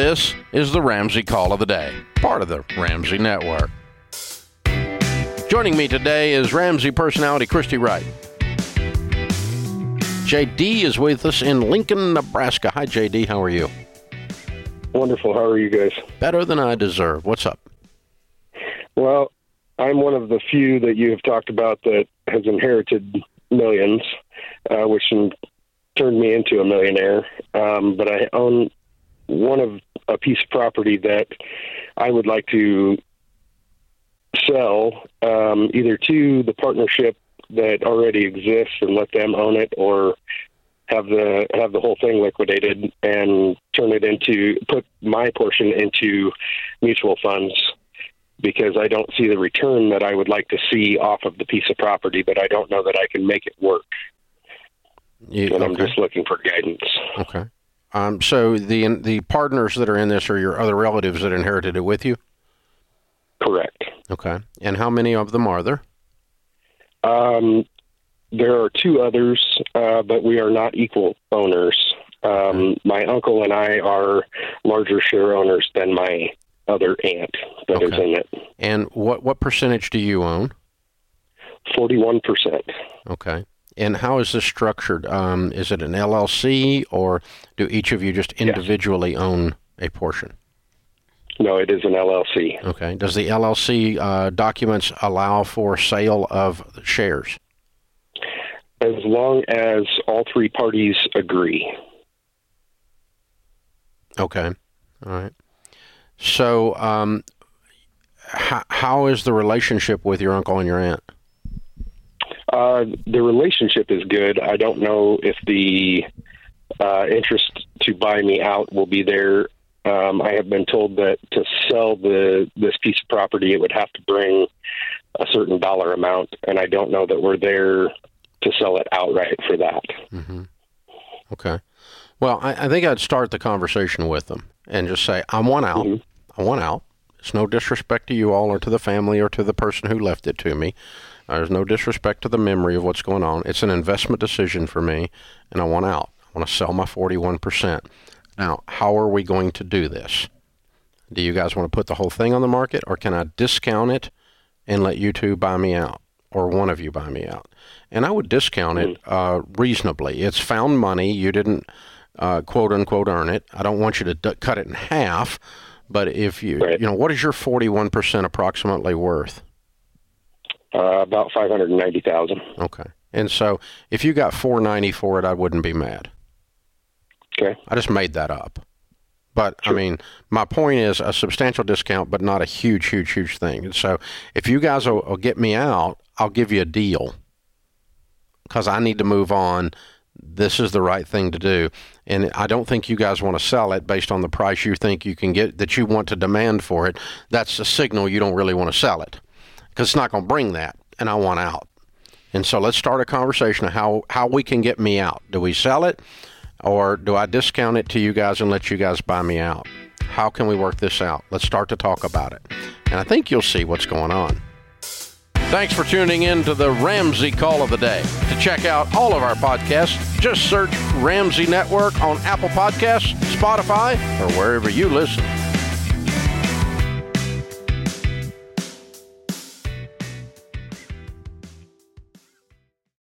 This is the Ramsey Call of the Day, part of the Ramsey Network. Joining me today is Ramsey personality Christy Wright. JD is with us in Lincoln, Nebraska. Hi, JD. How are you? Wonderful. How are you guys? Better than I deserve. What's up? Well, I'm one of the few that you have talked about that has inherited millions, uh, which turned me into a millionaire. Um, but I own one of a piece of property that I would like to sell um, either to the partnership that already exists and let them own it, or have the have the whole thing liquidated and turn it into put my portion into mutual funds because I don't see the return that I would like to see off of the piece of property, but I don't know that I can make it work. You, and okay. I'm just looking for guidance. Okay. Um, so the the partners that are in this are your other relatives that inherited it with you. Correct. Okay. And how many of them are there? Um, there are two others, uh, but we are not equal owners. Um, my uncle and I are larger share owners than my other aunt that okay. is in it. And what what percentage do you own? Forty one percent. Okay. And how is this structured? Um, is it an LLC, or do each of you just individually yes. own a portion? No, it is an LLC. Okay. Does the LLC uh, documents allow for sale of shares? As long as all three parties agree. Okay. All right. So, um, how, how is the relationship with your uncle and your aunt? Uh, the relationship is good. I don't know if the uh, interest to buy me out will be there um, I have been told that to sell the this piece of property, it would have to bring a certain dollar amount, and I don't know that we're there to sell it outright for that. Mm-hmm. Okay. Well, I, I, think I'd start the conversation with them and just say, "I want out. Mm-hmm. I want out." It's no disrespect to you all or to the family or to the person who left it to me. There's no disrespect to the memory of what's going on. It's an investment decision for me, and I want out. I want to sell my 41%. Now, how are we going to do this? Do you guys want to put the whole thing on the market, or can I discount it and let you two buy me out, or one of you buy me out? And I would discount it mm-hmm. uh, reasonably. It's found money. You didn't uh, quote unquote earn it. I don't want you to d- cut it in half, but if you, right. you know, what is your 41% approximately worth? Uh, about 590,000. Okay. And so if you got 490 for it, I wouldn't be mad. Okay. I just made that up. But sure. I mean, my point is a substantial discount, but not a huge, huge, huge thing. And so, if you guys will, will get me out, I'll give you a deal because I need to move on. This is the right thing to do, and I don't think you guys want to sell it based on the price you think you can get that you want to demand for it. That's a signal you don't really want to sell it because it's not going to bring that, and I want out. And so, let's start a conversation of how how we can get me out. Do we sell it? Or do I discount it to you guys and let you guys buy me out? How can we work this out? Let's start to talk about it. And I think you'll see what's going on. Thanks for tuning in to the Ramsey Call of the Day. To check out all of our podcasts, just search Ramsey Network on Apple Podcasts, Spotify, or wherever you listen.